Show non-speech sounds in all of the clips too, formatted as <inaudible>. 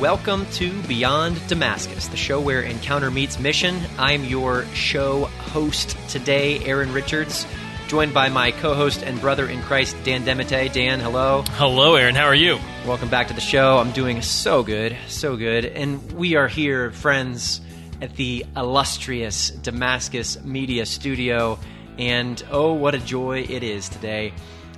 Welcome to Beyond Damascus, the show where encounter meets mission. I'm your show host today, Aaron Richards, joined by my co host and brother in Christ, Dan DeMatte. Dan, hello. Hello, Aaron. How are you? Welcome back to the show. I'm doing so good, so good. And we are here, friends, at the illustrious Damascus Media Studio. And oh, what a joy it is today.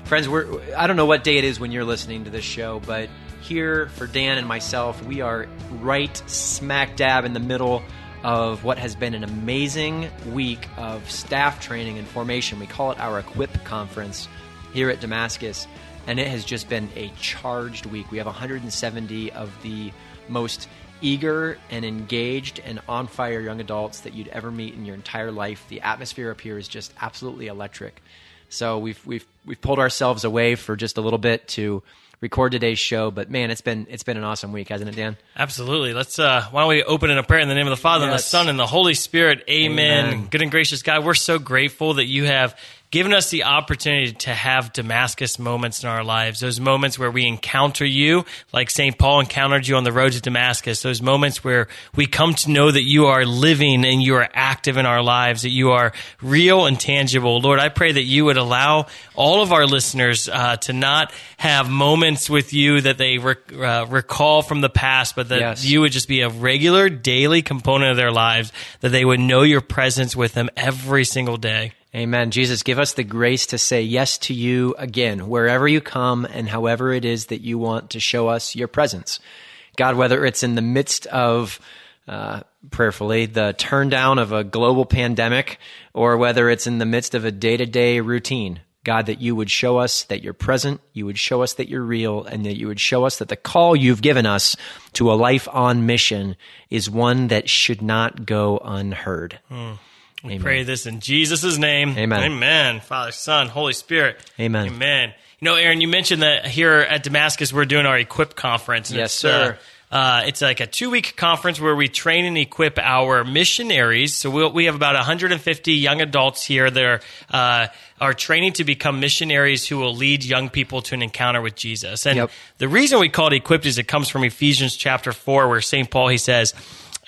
Friends, we're, I don't know what day it is when you're listening to this show, but here for Dan and myself, we are right smack dab in the middle of what has been an amazing week of staff training and formation. We call it our Equip Conference here at Damascus, and it has just been a charged week. We have 170 of the most eager and engaged and on fire young adults that you'd ever meet in your entire life. The atmosphere up here is just absolutely electric. So we've we've we've pulled ourselves away for just a little bit to record today's show. But man, it's been it's been an awesome week, hasn't it, Dan? Absolutely. Let's uh why don't we open in a prayer in the name of the Father yes. and the Son and the Holy Spirit. Amen. Amen. Good and gracious God, we're so grateful that you have given us the opportunity to have Damascus moments in our lives. Those moments where we encounter you, like St. Paul encountered you on the road to Damascus. Those moments where we come to know that you are living and you are active in our lives, that you are real and tangible. Lord, I pray that you would allow all of our listeners uh, to not have moments with you that they rec- uh, recall from the past, but that yes. you would just be a regular daily component of their lives, that they would know your presence with them every single day. Amen. Jesus, give us the grace to say yes to you again, wherever you come and however it is that you want to show us your presence. God, whether it's in the midst of, uh, prayerfully, the turn down of a global pandemic, or whether it's in the midst of a day to day routine, God, that you would show us that you're present, you would show us that you're real, and that you would show us that the call you've given us to a life on mission is one that should not go unheard. Mm. We Amen. pray this in Jesus' name. Amen. Amen. Father, Son, Holy Spirit. Amen. Amen. You know, Aaron, you mentioned that here at Damascus we're doing our Equip conference. yes, sir. Uh, uh, it's like a two week conference where we train and equip our missionaries. So we'll, we have about 150 young adults here that are, uh, are training to become missionaries who will lead young people to an encounter with Jesus. And yep. the reason we call it equipped is it comes from Ephesians chapter 4, where St. Paul, he says,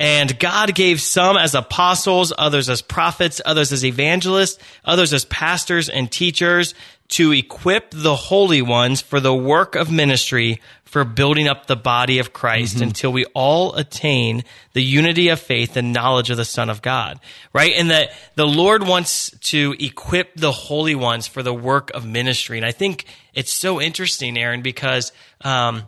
and God gave some as apostles, others as prophets, others as evangelists, others as pastors and teachers to equip the holy ones for the work of ministry for building up the body of Christ mm-hmm. until we all attain the unity of faith and knowledge of the Son of God. Right? And that the Lord wants to equip the holy ones for the work of ministry. And I think it's so interesting, Aaron, because um,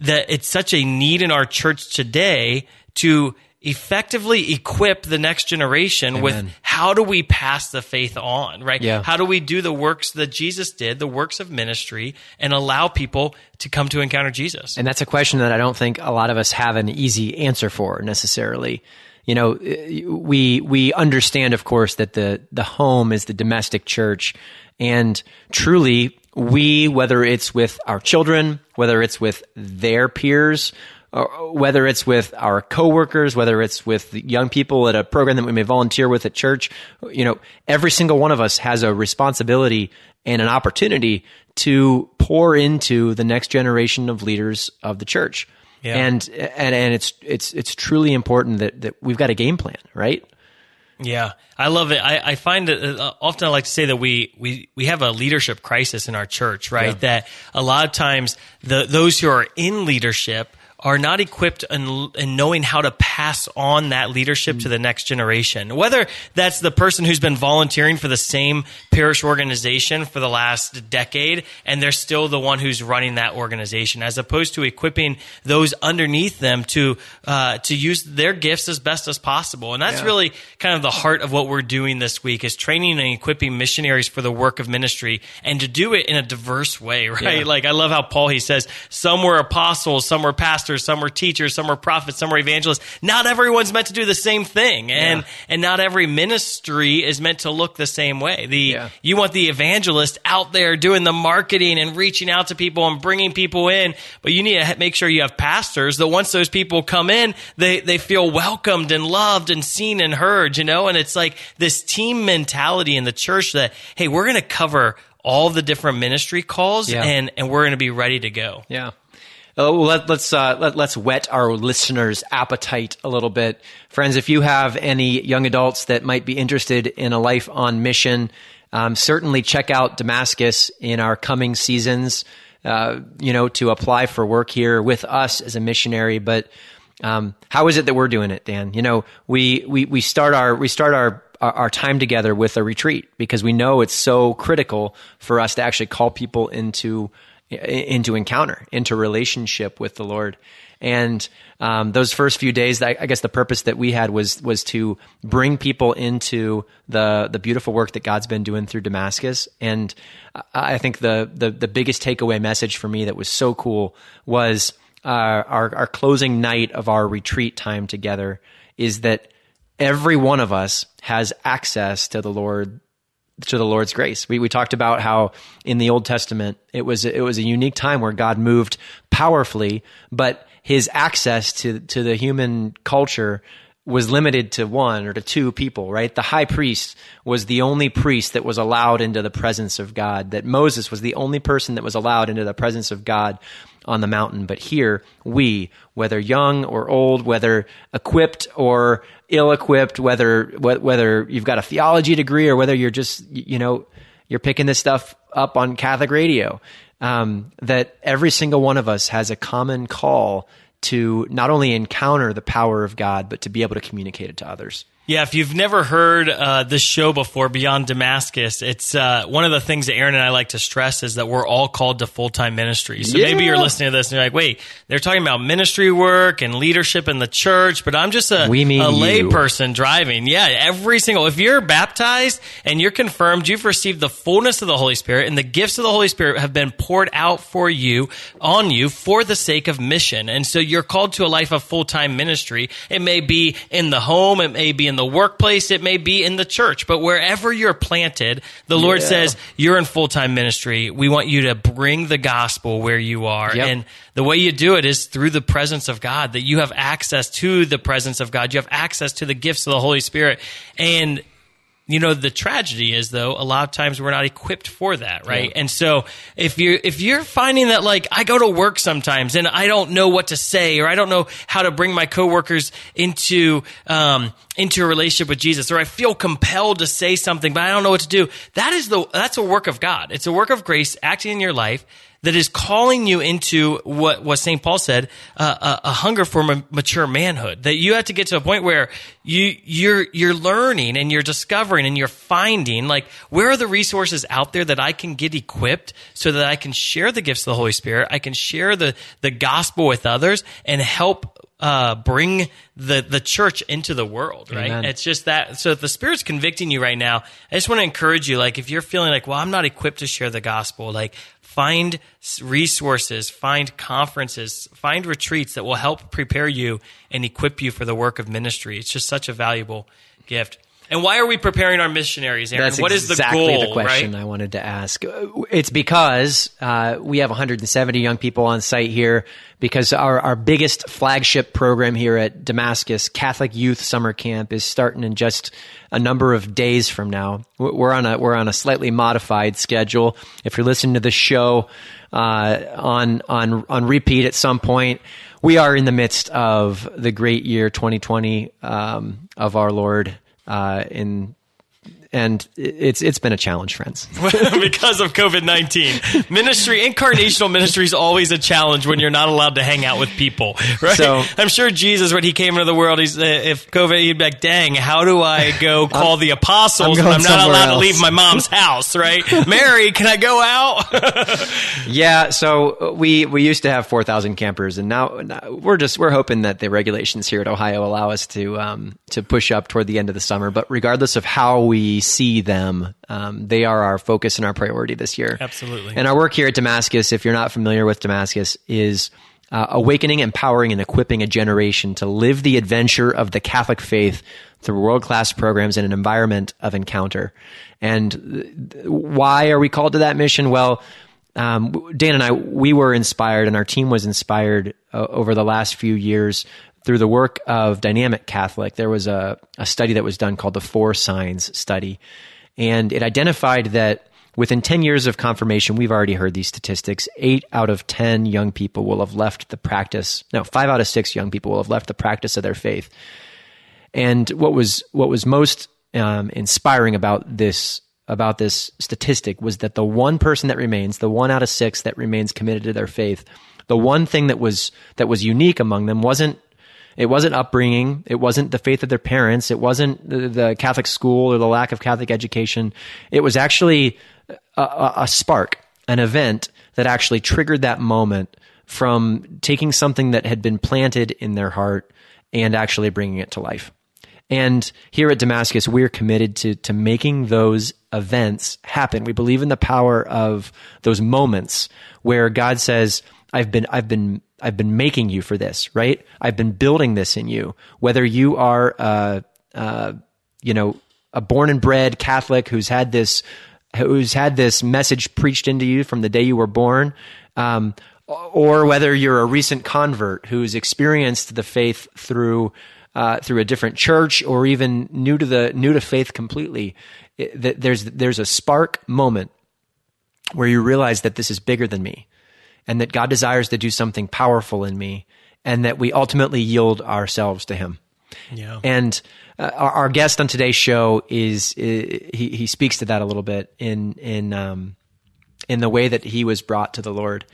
that it's such a need in our church today to effectively equip the next generation Amen. with how do we pass the faith on, right? Yeah. How do we do the works that Jesus did, the works of ministry, and allow people to come to encounter Jesus? And that's a question that I don't think a lot of us have an easy answer for necessarily. You know, we we understand, of course, that the the home is the domestic church, and truly, we whether it's with our children, whether it's with their peers, whether it's with our coworkers, whether it's with young people at a program that we may volunteer with at church, you know, every single one of us has a responsibility and an opportunity to pour into the next generation of leaders of the church. Yeah. And, and, and it's, it's, it's truly important that, that we've got a game plan, right? Yeah, I love it. I, I find that uh, often I like to say that we, we, we have a leadership crisis in our church, right? Yeah. That a lot of times the, those who are in leadership are not equipped in, in knowing how to pass on that leadership mm. to the next generation. Whether that's the person who's been volunteering for the same parish organization for the last decade and they're still the one who's running that organization, as opposed to equipping those underneath them to uh, to use their gifts as best as possible. And that's yeah. really kind of the heart of what we're doing this week is training and equipping missionaries for the work of ministry and to do it in a diverse way, <laughs> right? Yeah. Like I love how Paul he says some were apostles, some were pastors pastors, some were teachers, some were prophets, some were evangelists. Not everyone's meant to do the same thing. And, yeah. and not every ministry is meant to look the same way. The, yeah. you want the evangelist out there doing the marketing and reaching out to people and bringing people in, but you need to make sure you have pastors that once those people come in, they, they feel welcomed and loved and seen and heard, you know? And it's like this team mentality in the church that, hey, we're going to cover all the different ministry calls yeah. and, and we're going to be ready to go. Yeah. Uh, let, us uh, let, let's whet our listeners' appetite a little bit, friends. If you have any young adults that might be interested in a life on mission, um, certainly check out Damascus in our coming seasons. Uh, you know, to apply for work here with us as a missionary, but um, how is it that we're doing it, Dan? You know, we we we start our we start our our time together with a retreat because we know it's so critical for us to actually call people into into encounter, into relationship with the Lord. And um, those first few days, I, guess the purpose that we had was was to bring people into the the beautiful work that God's been doing through Damascus. And I think the the, the biggest takeaway message for me that was so cool was uh, our our closing night of our retreat time together is that every one of us has access to the Lord to the Lord's grace. We we talked about how in the Old Testament it was it was a unique time where God moved powerfully, but his access to to the human culture was limited to one or to two people, right? The high priest was the only priest that was allowed into the presence of God, that Moses was the only person that was allowed into the presence of God on the mountain. But here, we, whether young or old, whether equipped or ill equipped, whether, whether you've got a theology degree or whether you're just, you know, you're picking this stuff up on Catholic radio, um, that every single one of us has a common call to not only encounter the power of God, but to be able to communicate it to others. Yeah, if you've never heard uh, this show before, Beyond Damascus, it's uh, one of the things that Aaron and I like to stress is that we're all called to full time ministry. So yeah. maybe you're listening to this and you're like, wait, they're talking about ministry work and leadership in the church, but I'm just a, we mean a lay person driving. Yeah, every single, if you're baptized and you're confirmed, you've received the fullness of the Holy Spirit and the gifts of the Holy Spirit have been poured out for you, on you, for the sake of mission. And so you're called to a life of full time ministry. It may be in the home, it may be in the workplace, it may be in the church, but wherever you're planted, the yeah. Lord says, you're in full time ministry. We want you to bring the gospel where you are. Yep. And the way you do it is through the presence of God, that you have access to the presence of God. You have access to the gifts of the Holy Spirit. And you know the tragedy is though a lot of times we're not equipped for that right yeah. and so if you're if you're finding that like i go to work sometimes and i don't know what to say or i don't know how to bring my coworkers into um, into a relationship with jesus or i feel compelled to say something but i don't know what to do that is the that's a work of god it's a work of grace acting in your life that is calling you into what, what St. Paul said, uh, a, a, hunger for ma- mature manhood. That you have to get to a point where you, you're, you're learning and you're discovering and you're finding, like, where are the resources out there that I can get equipped so that I can share the gifts of the Holy Spirit, I can share the, the gospel with others and help uh, bring the the church into the world, right? Amen. It's just that. So if the Spirit's convicting you right now, I just want to encourage you. Like if you're feeling like, well, I'm not equipped to share the gospel, like find resources, find conferences, find retreats that will help prepare you and equip you for the work of ministry. It's just such a valuable gift. And why are we preparing our missionaries, Aaron? That's what is exactly the goal? the question right? I wanted to ask. It's because uh, we have 170 young people on site here. Because our our biggest flagship program here at Damascus Catholic Youth Summer Camp is starting in just a number of days from now. We're on a we're on a slightly modified schedule. If you're listening to the show uh, on on on repeat at some point we are in the midst of the great year 2020 um, of our Lord uh, in and it's it's been a challenge, friends. <laughs> because of COVID nineteen, ministry incarnational ministry is always a challenge when you're not allowed to hang out with people. <laughs> Right? So, I'm sure Jesus, when he came into the world, he's uh, if COVID, he'd be like, "Dang, how do I go <laughs> call the apostles? I'm, I'm not allowed else. to leave my mom's house." Right? Mary, can I go out? yeah. So we we used to have four thousand campers, and now, now, we're just we're hoping that the regulations here at Ohio allow us to um, to push up toward the end of the summer. But regardless of how we see them. Um, they are our focus and our priority this year. Absolutely. And our work here at Damascus, if you're not familiar with Damascus, is uh, awakening, empowering, and equipping a generation to live the adventure of the Catholic faith through world class programs in an environment of encounter. And why are we called to that mission? Well, um, Dan and I, we were inspired, and our team was inspired uh, over the last few years through the work of Dynamic Catholic, there was a, a study that was done called the Four Signs Study. And it identified that Within 10 years of confirmation, we've already heard these statistics. Eight out of 10 young people will have left the practice. No, five out of six young people will have left the practice of their faith. And what was, what was most um, inspiring about this about this statistic was that the one person that remains, the one out of six that remains committed to their faith, the one thing that was that was unique among them wasn't it wasn't upbringing. It wasn't the faith of their parents. It wasn't the, the Catholic school or the lack of Catholic education. It was actually a, a, a spark, an event that actually triggered that moment from taking something that had been planted in their heart and actually bringing it to life. And here at Damascus, we're committed to, to making those events happen. We believe in the power of those moments where God says, I've been, I've been I've been making you for this, right? I've been building this in you. Whether you are, uh, uh, you know, a born and bred Catholic who's had this, who's had this message preached into you from the day you were born, um, or whether you're a recent convert who's experienced the faith through uh, through a different church or even new to the new to faith completely. It, there's there's a spark moment where you realize that this is bigger than me and that God desires to do something powerful in me and that we ultimately yield ourselves to him. Yeah. And uh, our, our, guest on today's show is, is, he he speaks to that a little bit in in um, in the way that he was brought to the Lord.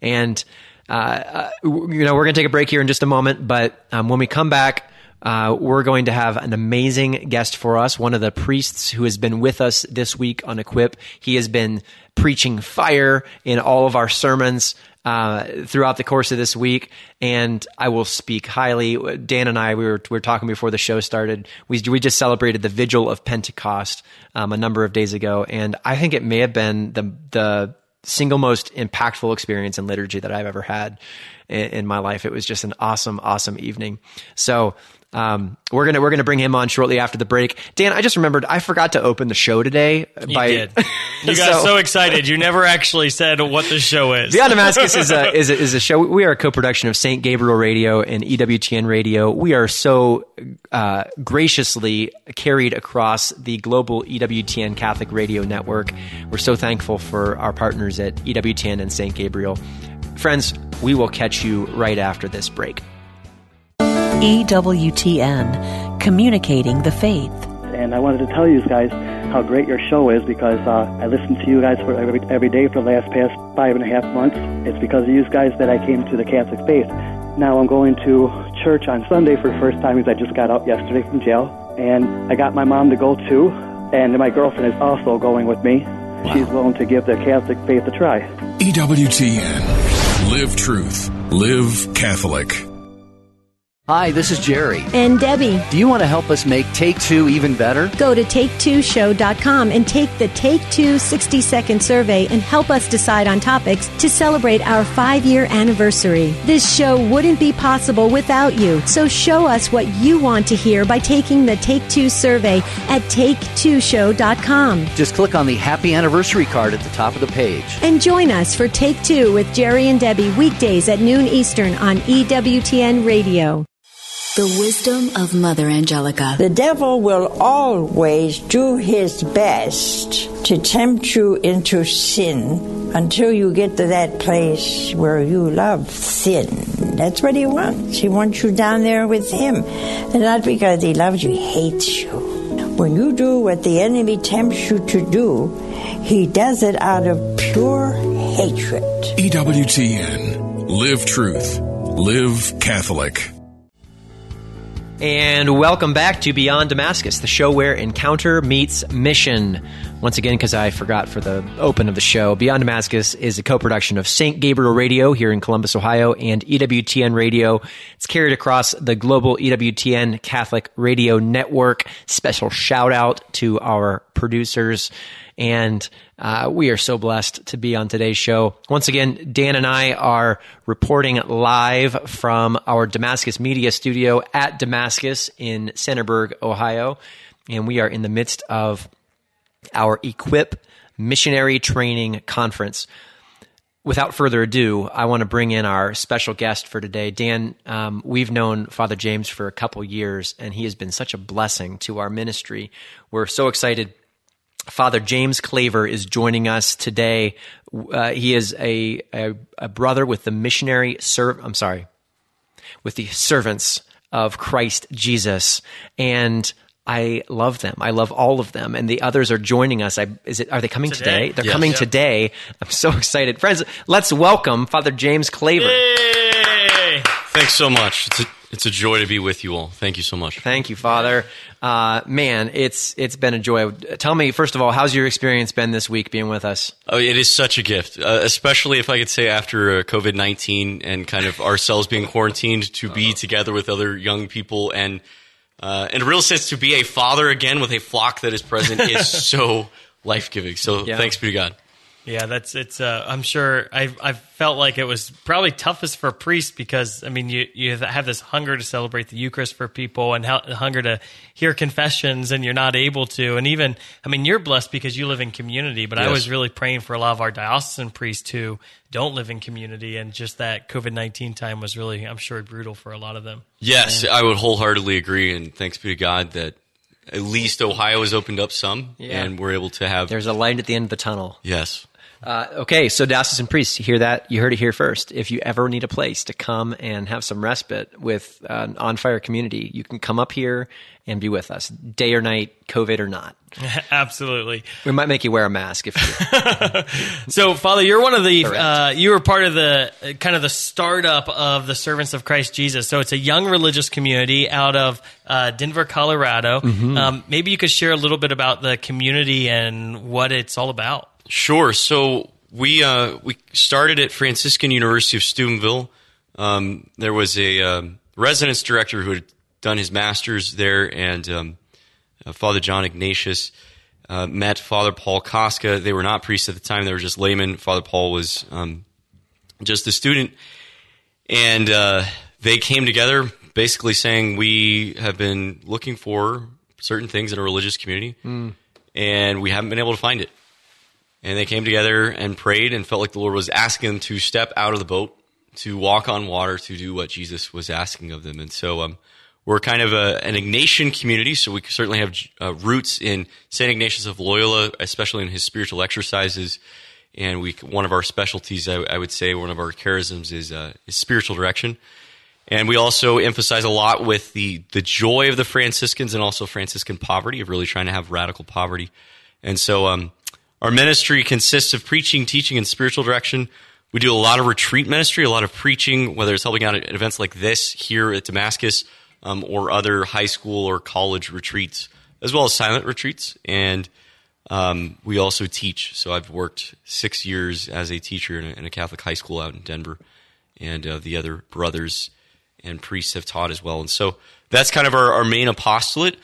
And uh, uh, you know, we're going to take a break here in just a moment, but um, when we come back, uh, we're going to have an amazing guest for us, one of the priests who has been with us this week on Equip. He has been preaching fire in all of our sermons. Uh, throughout the course of this week, and I will speak highly. Dan and I, we were we were talking before the show started. We we just celebrated the Vigil of Pentecost um, a number of days ago, and I think it may have been the the single most impactful experience in liturgy that I've ever had in, in my life. It was just an awesome, awesome evening. So um, we're gonna we're gonna bring him on shortly after the break. Dan, I just remembered I forgot to open the show today. You by, did. <laughs> You got so, so, excited. You never actually said what the show is. Beyond Damascus is a, <laughs> is a is a show. We are a co-production of Saint Gabriel Radio and EWTN Radio. We are so uh, graciously carried across the global EWTN Catholic Radio network. We're so thankful for our partners at EWTN and Saint Gabriel. Friends, we will catch you right after this break. EWTN, communicating the faith. And I wanted to tell you guys how great your show is because uh, I listen to you guys for every, every day for the last past five and a half months. It's because of you guys that I came to the Catholic faith. Now I'm going to church on Sunday for the first time because I just got out yesterday from jail. And I got my mom to go too, and my girlfriend is also going with me. Wow. She's willing to give the Catholic faith a try. EWTN. Live truth. Live Catholic. Hi, this is Jerry. And Debbie. Do you want to help us make Take Two even better? Go to take2show.com and take the Take Two 60 second survey and help us decide on topics to celebrate our five year anniversary. This show wouldn't be possible without you, so show us what you want to hear by taking the Take Two survey at take2show.com. Just click on the Happy Anniversary card at the top of the page. And join us for Take Two with Jerry and Debbie weekdays at noon Eastern on EWTN Radio. The wisdom of Mother Angelica. The devil will always do his best to tempt you into sin until you get to that place where you love sin. That's what he wants. He wants you down there with him. And not because he loves you, he hates you. When you do what the enemy tempts you to do, he does it out of pure hatred. EWTN. Live truth. Live Catholic. And welcome back to Beyond Damascus, the show where encounter meets mission. Once again, because I forgot for the open of the show, Beyond Damascus is a co production of St. Gabriel Radio here in Columbus, Ohio, and EWTN Radio. It's carried across the global EWTN Catholic Radio Network. Special shout out to our producers. And uh, we are so blessed to be on today's show. Once again, Dan and I are reporting live from our Damascus Media Studio at Damascus in Centerburg, Ohio. And we are in the midst of our Equip Missionary Training Conference. Without further ado, I want to bring in our special guest for today. Dan, um, we've known Father James for a couple years, and he has been such a blessing to our ministry. We're so excited Father James Claver is joining us today. Uh, he is a, a, a brother with the missionary serv. I'm sorry, with the servants of Christ Jesus, and I love them. I love all of them, and the others are joining us. I, is it? Are they coming today? Today. They're Yes. coming Yep. today. I'm so excited, friends. Let's welcome Father James Claver. Yay! Thanks so much. It's a, it's a joy to be with you all. Thank you so much. Thank you, Father. Uh, man, it's it's been a joy. Tell me first of all, how's your experience been this week being with us? Oh, it is such a gift, uh, especially if I could say after uh, COVID 19 and kind of ourselves being quarantined to be together with other young people and, uh, in a real sense, to be a father again with a flock that is present is <laughs> so life giving. So Yeah. thanks be to God. Yeah, that's it's. Uh, I'm sure I've I've felt like it was probably toughest for priests because I mean you you have this hunger to celebrate the Eucharist for people and how, hunger to hear confessions and you're not able to and even I mean you're blessed because you live in community but I was really praying for a lot of our diocesan priests who don't live in community and just that COVID nineteen time was really I'm sure brutal for a lot of them. Yes, I would wholeheartedly agree. And thanks be to God that at least Ohio has opened up some Yeah. and we're able to have. There's a light at the end of the tunnel. yes. Uh, okay, so diocesan and priests, you hear that? You heard it here first. If you ever need a place to come and have some respite with an on fire community, you can come up here and be with us, day or night, COVID or not. <laughs> Absolutely. We might make you wear a mask if you. <laughs> <laughs> So, Father, you're one of the uh, you were part of the uh, kind of the startup of the Servants of Christ Jesus. So, it's a young religious community out of uh, Denver, Colorado. Mm-hmm. Um, maybe you could share a little bit about the community and what it's all about. Sure. So we uh, we started at Franciscan University of Steubenville. Um, there was a um, residence director who had done his master's there, and um, uh, Father John Ignatius uh, met Father Paul Koska. They were not priests at the time; they were just laymen. Father Paul was um, just a student, and uh, they came together, basically saying, "We have been looking for certain things in a religious community, and we haven't been able to find it." And they came together and prayed and felt like the Lord was asking them to step out of the boat, to walk on water, to do what Jesus was asking of them. And so um, we're kind of a, an Ignatian community, so we certainly have uh, roots in St. Ignatius of Loyola, especially in his spiritual exercises. And we, one of our specialties, I, I would say, one of our charisms is, uh, is spiritual direction. And we also emphasize a lot with the, the joy of the Franciscans and also Franciscan poverty, of really trying to have radical poverty. And so um, our ministry consists of preaching, teaching, and spiritual direction. We do a lot of retreat ministry, a lot of preaching, whether it's helping out at events like this here at Damascus um, or other high school or college retreats, as well as silent retreats. And um, we also teach. So I've worked six years as a teacher in a, in a Catholic high school out in Denver, and uh, the other brothers and priests have taught as well. And so that's kind of our, our main apostolate.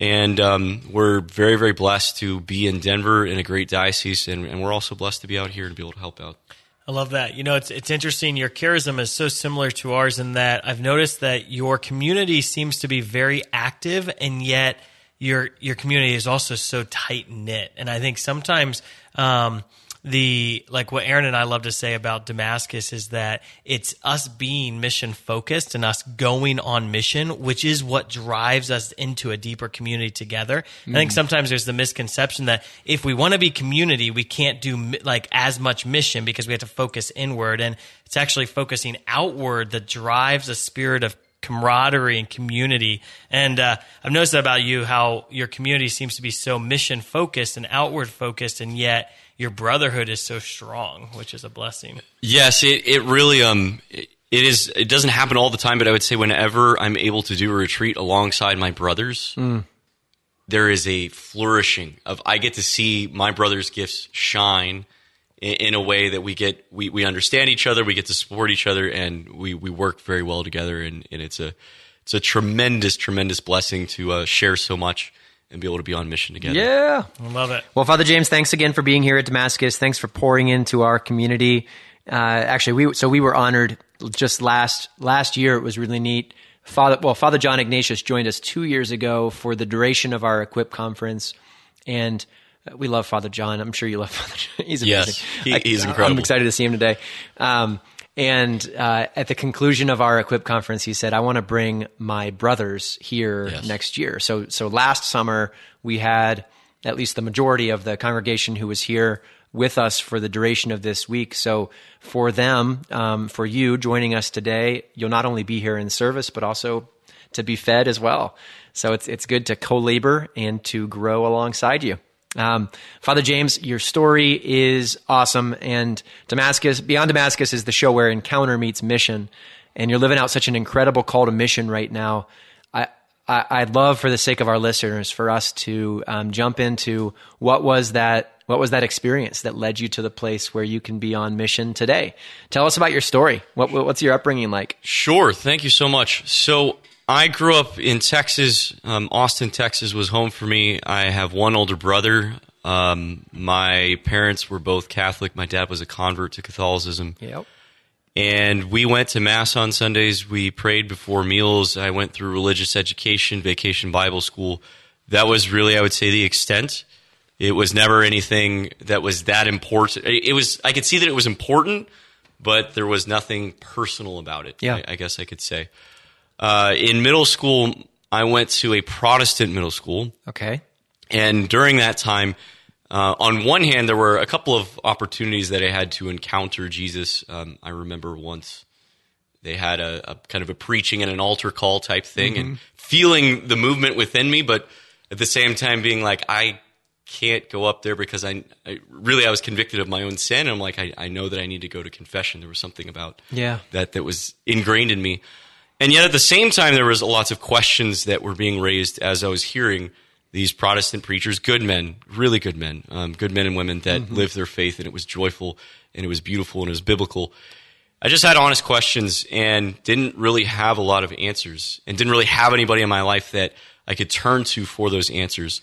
And um, we're very, very blessed to be in Denver in a great diocese, and, and we're also blessed to be out here and be able to help out. I love that. You know, it's it's interesting. Your charism is so similar to ours in that I've noticed that your community seems to be very active, and yet your your community is also so tight knit. And I think sometimes um, the like what Aaron and I love to say about Damascus is that it's us being mission focused and us going on mission, which is what drives us into a deeper community together. I think mm. sometimes there's the misconception that if we want to be community, we can't do like as much mission because we have to focus inward, and it's actually focusing outward that drives a spirit of camaraderie and community. And uh, I've noticed that about you how your community seems to be so mission focused and outward focused, and yet your brotherhood is so strong, which is a blessing. Yes, it, it really um it, it is it doesn't happen all the time, but I would say whenever I'm able to do a retreat alongside my brothers, there is a flourishing of I get to see my brother's gifts shine in, in a way that we get we, we understand each other, we get to support each other, and we, we work very well together, and, and it's a it's a tremendous tremendous blessing to uh, share so much and be able to be on mission together. yeah. I love it. Well, Father James, thanks again for being here at Damascus. Thanks for pouring into our community. Uh, actually, we so we were honored just last last year. It was really neat. Father, well, Father John Ignatius joined us two years ago for the duration of our Equip conference, and we love Father John. I'm sure you love <laughs> Father John. He's amazing. Yes, he- I- he's incredible. I'm excited to see him today. Um, and uh, at the conclusion of our Equip conference, he said, "I want to bring my brothers here Yes. next year." So, so last summer we had at least the majority of the congregation who was here with us for the duration of this week. So for them, um, for you joining us today, you'll not only be here in service, but also to be fed as well. So it's it's good to co-labor and to grow alongside you. Um, Father James, your story is awesome, and Damascus Beyond Damascus is the show where encounter meets mission, and you're living out such an incredible call to mission right now. I, I would love, for the sake of our listeners, for us to um, jump into what was that what was that experience that led you to the place where you can be on mission today? Tell us about your story. What, what's your upbringing like? Sure. Thank you so much. So I grew up in Texas. Um, Austin, Texas was home for me. I have one older brother. Um, my parents were both Catholic. My dad was a convert to Catholicism. Yep. And we went to Mass on Sundays. We prayed before meals. I went through religious education, vacation Bible school. That was really, I would say, the extent. It was never anything that was that important. It was I could see that it was important, but there was nothing personal about it. Yeah. I, I guess I could say. Uh, in middle school, I went to a Protestant middle school. Okay. And during that time, uh, on one hand, there were a couple of opportunities that I had to encounter Jesus. Um, I remember once they had a, a, kind of a preaching and an altar call type thing, mm-hmm. and feeling the movement within me, but at the same time being like, I can't go up there because I, I, really I was convicted of my own sin. I'm like I, I know that I need to go to confession. There was something about yeah that that was ingrained in me, and yet at the same time there was lots of questions that were being raised as I was hearing these Protestant preachers, good men, really good men, um, good men and women that mm-hmm. lived their faith, and it was joyful and it was beautiful and it was biblical. I just had honest questions and didn't really have a lot of answers, and didn't really have anybody in my life that I could turn to for those answers.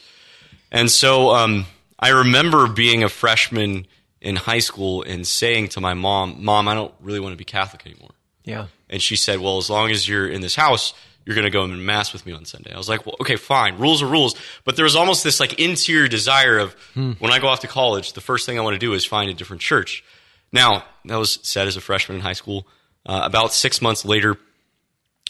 And so um, I remember being a freshman in high school and saying to my mom, Mom, I don't really want to be Catholic anymore. Yeah. And she said, Well, as long as you're in this house, you're going to go in mass with me on Sunday. I was like, well, okay, fine. Rules are rules. But there was almost this like interior desire of hmm. when I go off to college, the first thing I want to do is find a different church. Now, that was said as a freshman in high school. Uh, about six months later,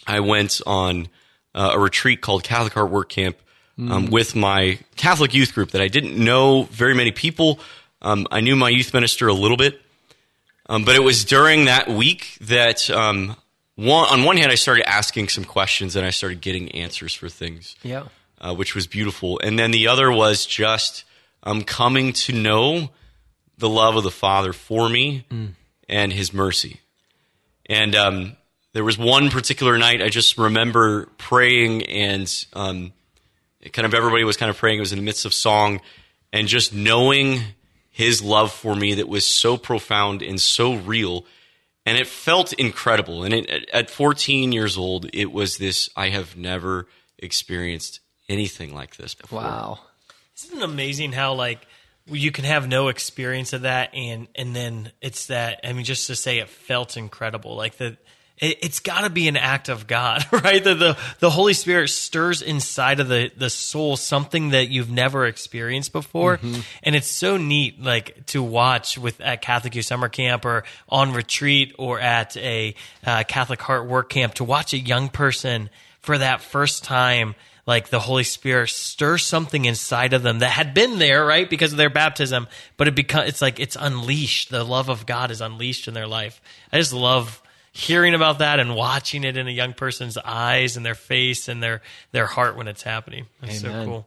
I went on uh, a retreat called Catholic Heart Work Camp um, mm. with my Catholic youth group that I didn't know very many people. Um, I knew my youth minister a little bit, um, but it was during that week that um, one, on one hand I started asking some questions and I started getting answers for things. Yeah, uh, which was beautiful. And then the other was just um, coming to know the love of the Father for me mm. and His mercy. And um, there was one particular night I just remember praying and um, kind of everybody was kind of praying. It was in the midst of song, and just knowing his love for me that was so profound and so real, and it felt incredible. And it, at 14 years old, it was this. I have never experienced anything like this before. Wow, isn't it amazing how like you can have no experience of that and and then it's that i mean just to say it felt incredible like the it, has got to be an act of God, <laughs> right? The, the, the Holy Spirit stirs inside of the the soul something that you've never experienced before, mm-hmm. and it's so neat, like to watch with at Catholic Youth Summer Camp or on retreat or at a uh, Catholic Heart Work Camp to watch a young person for that first time like the Holy Spirit stir something inside of them that had been there, right, because of their baptism, but it become it's like it's unleashed. The love of God is unleashed in their life. I just love hearing about that and watching it in a young person's eyes and their face and their their heart when it's happening. It's so cool.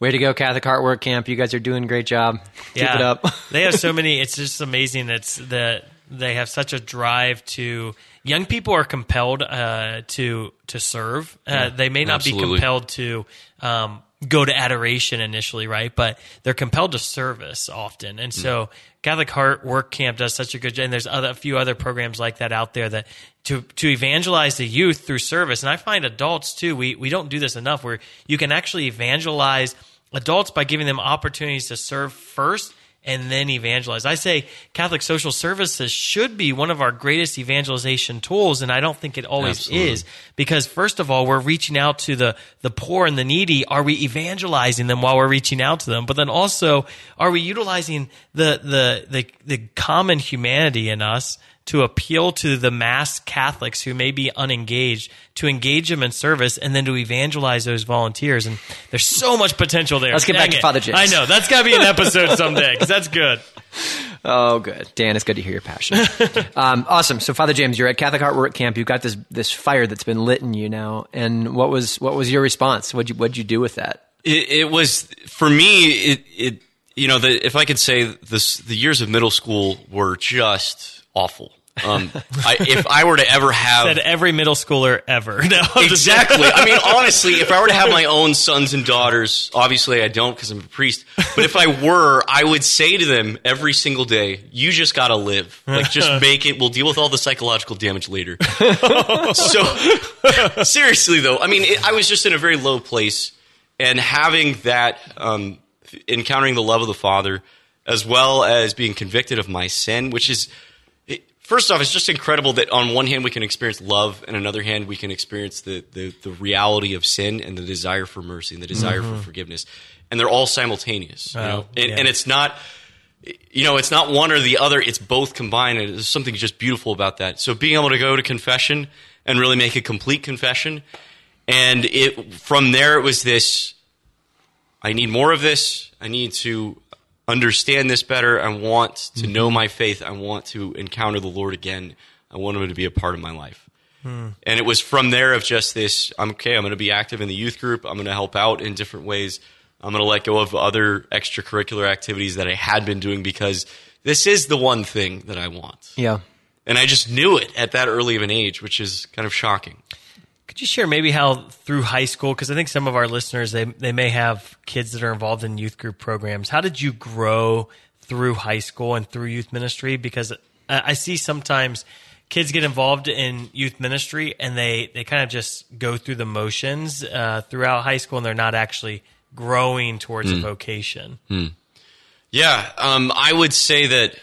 Way to go, Catholic Heart Work Camp! You guys are doing a great job. Keep it up. <laughs> <laughs> they have so many. It's just amazing. It's that they have such a drive to. Young people are compelled uh, to to serve. Uh, yeah, they may not absolutely. be compelled to um, go to adoration initially, right? But they're compelled to service often. And so Catholic Heart Work Camp does such a good job. And there's other, a few other programs like that out there that to, to evangelize the youth through service. And I find adults too, we, we don't do this enough where you can actually evangelize adults by giving them opportunities to serve first and then evangelize. I say Catholic social services should be one of our greatest evangelization tools, and I don't think it always Absolutely. is because first of all, we're reaching out to the the poor and the needy. Are we evangelizing them while we're reaching out to them? But then also, are we utilizing the the the, the common humanity in us to appeal to the mass Catholics who may be unengaged, to engage them in service, and then to evangelize those volunteers. And there's so much potential there. Let's get Dang back to. Father James. I know that's got to be an episode someday because that's good. Oh, good, Dan. It's good to hear your passion. <laughs> um, awesome. So, Father James, you're at Catholic Heart Work Camp. You've got this this fire that's been lit in you now. And what was what was your response? What'd you what'd you do with that? It, it was for me. It, it you know the, if I could say this, the years of middle school were just awful. Um, I, if I were to ever have Said every middle schooler ever. <laughs> No, exactly. I mean, honestly, if I were to have my own sons and daughters, obviously I don't because I'm a priest. But if I were, I would say to them every single day, "You just got to live. Like, just <laughs> make it. We'll deal with all the psychological damage later." so, seriously though, I mean, it, I was just in a very low place, and having that, um, encountering the love of the Father, as well as being convicted of my sin, which is first off, it's just incredible that on one hand we can experience love, and on another hand we can experience the, the, the reality of sin and the desire for mercy and the desire Mhm. for forgiveness, and they're all simultaneous. You know? and, yeah. and it's not, you know, it's not one or the other. It's both combined, and there's something just beautiful about that. So being able to go to confession and really make a complete confession, and it from there it was this. I need more of this. I need to understand this better. I want to know my faith. I want to encounter the Lord again. I want him to be a part of my life. Hmm. And it was from there of just this I'm okay, I'm going to be active in the youth group. I'm going to help out in different ways. I'm going to let go of other extracurricular activities that I had been doing because this is the one thing that I want. Yeah. And I just knew it at that early of an age, which is kind of shocking. Could you share maybe how through high school? Because I think some of our listeners they they may have kids that are involved in youth group programs. How did you grow through high school and through youth ministry? Because I, see sometimes kids get involved in youth ministry and they they kind of just go through the motions uh, throughout high school and they're not actually growing towards a Mm. vocation. Hmm. Yeah, um, I would say that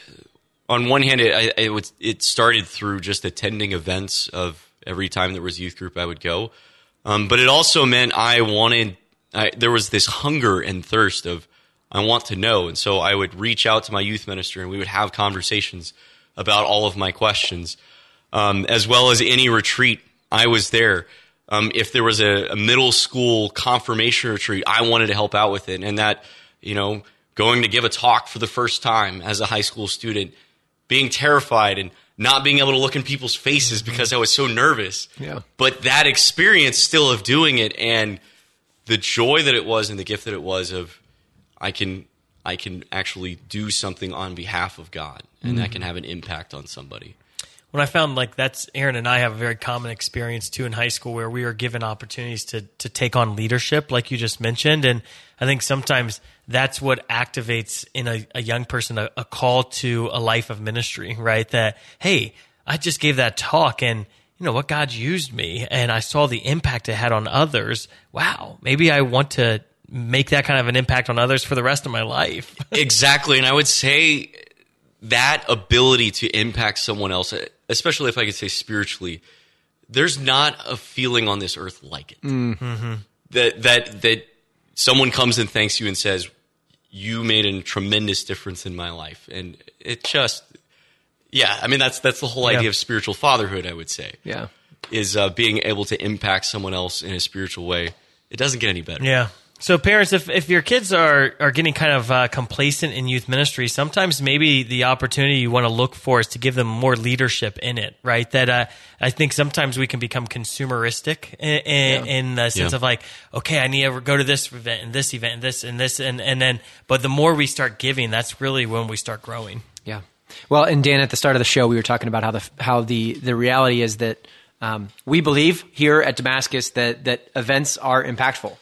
on one hand, it, I, it, it started through just attending events of every time there was youth group, I would go. Um, but it also meant I wanted, I, there was this hunger and thirst of, I want to know. And so I would reach out to my youth minister and we would have conversations about all of my questions. Um, as well as any retreat, I was there. Um, if there was a, a middle school confirmation retreat, I wanted to help out with it. And that, you know, going to give a talk for the first time as a high school student, being terrified and not being able to look in people's faces because I was so nervous. Yeah. But that experience still of doing it and the joy that it was and the gift that it was of I can I can actually do something on behalf of God and that Mhm. can have an impact on somebody. when I found like that's Aaron and I have a very common experience too in high school where we are given opportunities to to take on leadership, like you just mentioned, and I think sometimes that's what activates in a, a young person a, a call to a life of ministry, right? That hey, I just gave that talk and. You know what God used me, and I saw the impact it had on others. Wow, maybe I want to make that kind of an impact on others for the rest of my life. <laughs> exactly. And I would say that ability to impact someone else, especially if I could say spiritually, there's not a feeling on this earth like it. Mm-hmm. That that that someone comes and thanks you and says, "You made a tremendous difference in my life," and it just, yeah. I mean, that's that's the whole Yeah. idea of spiritual fatherhood. I would say, Yeah. is uh, being able to impact someone else in a spiritual way. It doesn't get any better. Yeah. So parents, if, if your kids are, are getting kind of uh, complacent in youth ministry, sometimes maybe the opportunity you want to look for is to give them more leadership in it, right? That uh, I think sometimes we can become consumeristic in, in, Yeah. in the sense Yeah. of like, okay, I need to go to this event and this event and this and this and, and then, but the more we start giving, that's really when we start growing. Yeah. Well, and Dan, at the start of the show, we were talking about how the how the the reality is that um, we believe here at Damascus that that events are impactful,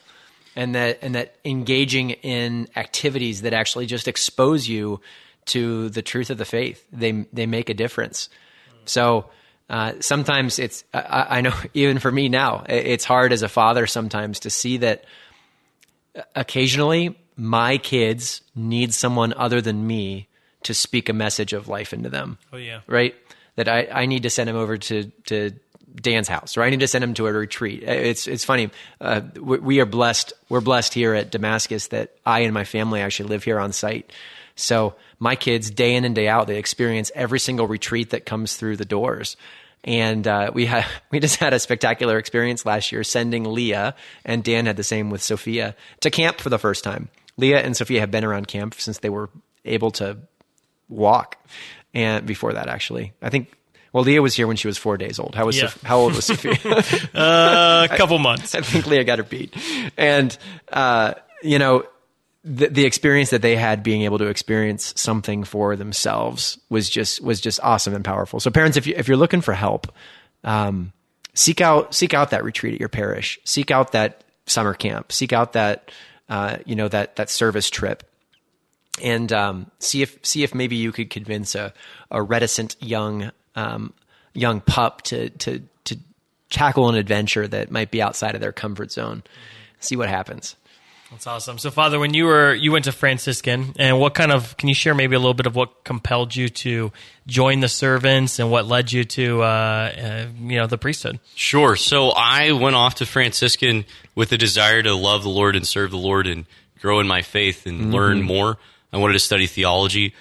and that and that engaging in activities that actually just expose you to the truth of the faith they they make a difference. So. Uh, sometimes it's I, I know <laughs> even for me now it's hard as a father sometimes to see that occasionally my kids need someone other than me to speak a message of life into them. Oh, yeah. Right? That I, I need to send them over to, to Dan's house, or I need to send him to a retreat. It's it's funny. Uh, we, are blessed. We're blessed here at Damascus that I and my family actually live here on site. So my kids, day in and day out, they experience every single retreat that comes through the doors. And uh, we had <laughs> we just had a spectacular experience last year, sending Leah and Dan had the same with Sophia to camp for the first time. Leah and Sophia have been around camp since they were able to walk, and before that, actually, I think. Well, Leah was here when she was four days old. How was Yeah. How old was Sophia? <laughs> Uh, a couple months. I think Leah got her beat. And, uh, you know, the, the experience that they had being able to experience something for themselves was just, was just awesome and powerful. So parents, if you, if you're looking for help, um, seek out, seek out that retreat at your parish, seek out that summer camp, seek out that, uh, you know, that, that service trip and um, see if see if maybe you could convince a, a reticent young um, young pup to to to tackle an adventure that might be outside of their comfort zone. See what happens. That's awesome. So, Father, when you were you went to Franciscan, and what kind of can you share maybe a little bit of what compelled you to join the servants, and what led you to uh, uh, you know the priesthood? Sure. So I went off to Franciscan with a desire to love the Lord and serve the Lord and grow in my faith and learn more. I wanted to study theology,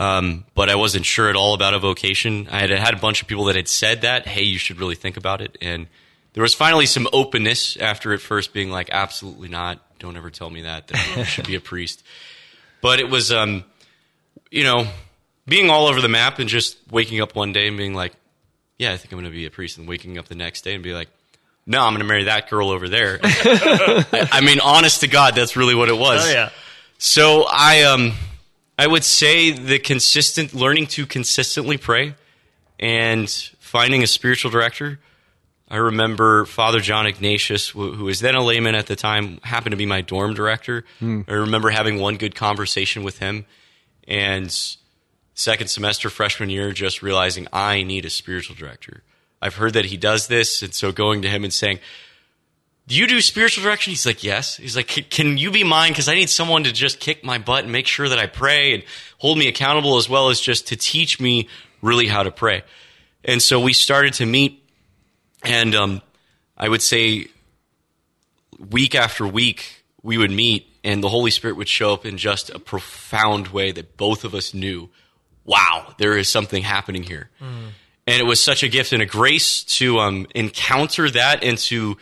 um, but I wasn't sure at all about a vocation. I had had a bunch of people that had said that, hey, you should really think about it. And there was finally some openness after at first being like, absolutely not. Don't ever tell me that, that I <laughs> should be a priest. But it was, um, you know, being all over the map and just waking up one day and being like, yeah, I think I'm going to be a priest, and waking up the next day and be like, no, I'm going to marry that girl over there. <laughs> I, I mean, honest to God, that's really what it was. Oh yeah, So I, um, I would say the consistent learning to consistently pray and finding a spiritual director. I remember Father John Ignatius, who was then a layman at the time, happened to be my dorm director. Hmm. I remember having one good conversation with him, and second semester freshman year, just realizing I need a spiritual director. I've heard that he does this, and so going to him and saying, "Do you do spiritual direction?" He's like, "Yes." He's like, "Can- "Can you be mine? Because I need someone to just kick my butt and make sure that I pray and hold me accountable, as well as just to teach me really how to pray." And so we started to meet, and um, I would say week after week we would meet, and the Holy Spirit would show up in just a profound way that both of us knew, wow, there is something happening here. And it was such a gift and a grace to um, encounter that and to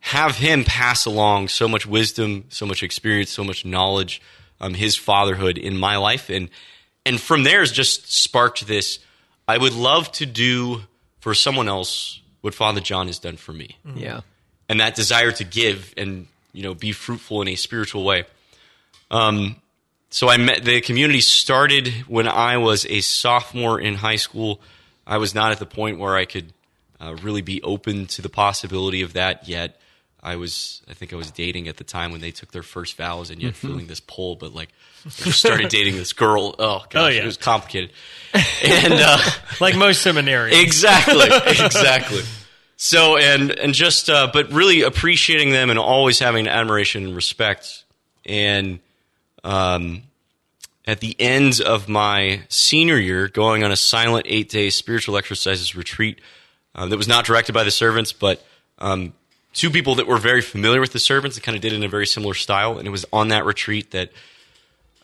have him pass along so much wisdom, so much experience, so much knowledge, um, his fatherhood in my life. And, and from there has just sparked this. I would love to do for someone else what Father John has done for me Yeah. and that desire to give and you know be fruitful in a spiritual way. Um, so I met the community started when I was a sophomore in high school. I was not at the point where I could uh, really be open to the possibility of that yet. I was, I think I was dating at the time when they took their first vows, and yet feeling this pull. But like, I just started dating this girl. Oh gosh, Oh, yeah. it was complicated. And uh, <laughs> like most seminaries. exactly <laughs> exactly so and and just uh, but really appreciating them and always having admiration and respect and um at the end of my senior year going on a silent eight day spiritual exercises retreat uh, that was not directed by the servants but um, two people that were very familiar with the servants and kind of did it in a very similar style and it was on that retreat that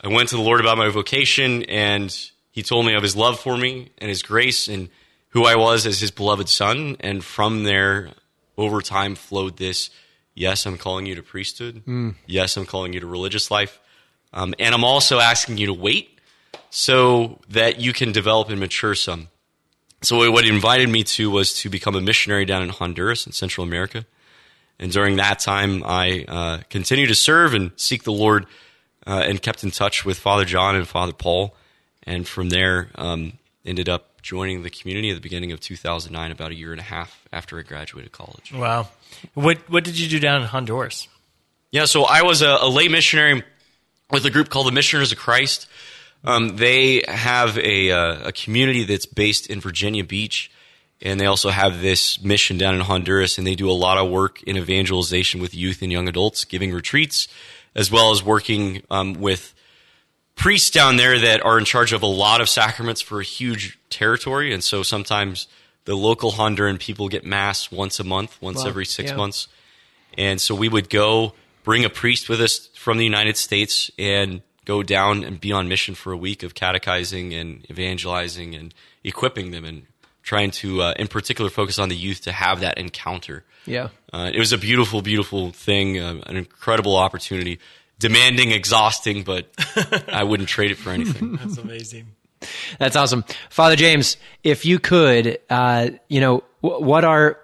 I went to the Lord about my vocation, and He told me of His love for me and His grace and who I was as His beloved Son. And from there, over time, flowed this yes, I'm calling you to priesthood. Yes, I'm calling you to religious life. Um, and I'm also asking you to wait so that you can develop and mature some. So, what he invited me to was to become a missionary down in Honduras in Central America. And during that time, I uh, continued to serve and seek the Lord uh, and kept in touch with Father John and Father Paul. And from there, um, ended up joining the community at the beginning of 2009, about a year and a half after I graduated college. Wow. What what did you do down in Honduras? Yeah, so I was a, a lay missionary with a group called the Missioners of Christ. Um, they have a, uh, a community that's based in Virginia Beach, and they also have this mission down in Honduras, and they do a lot of work in evangelization with youth and young adults, giving retreats, as well as working um, with priests down there that are in charge of a lot of sacraments for a huge territory, and so sometimes the local Honduran people get mass once a month, once Wow. every six Yeah. months. And so we would go bring a priest with us from the United States and go down and be on mission for a week of catechizing and evangelizing and equipping them and trying to, uh, in particular, focus on the youth to have that encounter. Yeah. Uh, it was a beautiful, beautiful thing, uh, an incredible opportunity, demanding, exhausting, but <laughs> I wouldn't trade it for anything. <laughs> That's amazing. That's awesome, Father James. If you could, uh, you know, wh- what are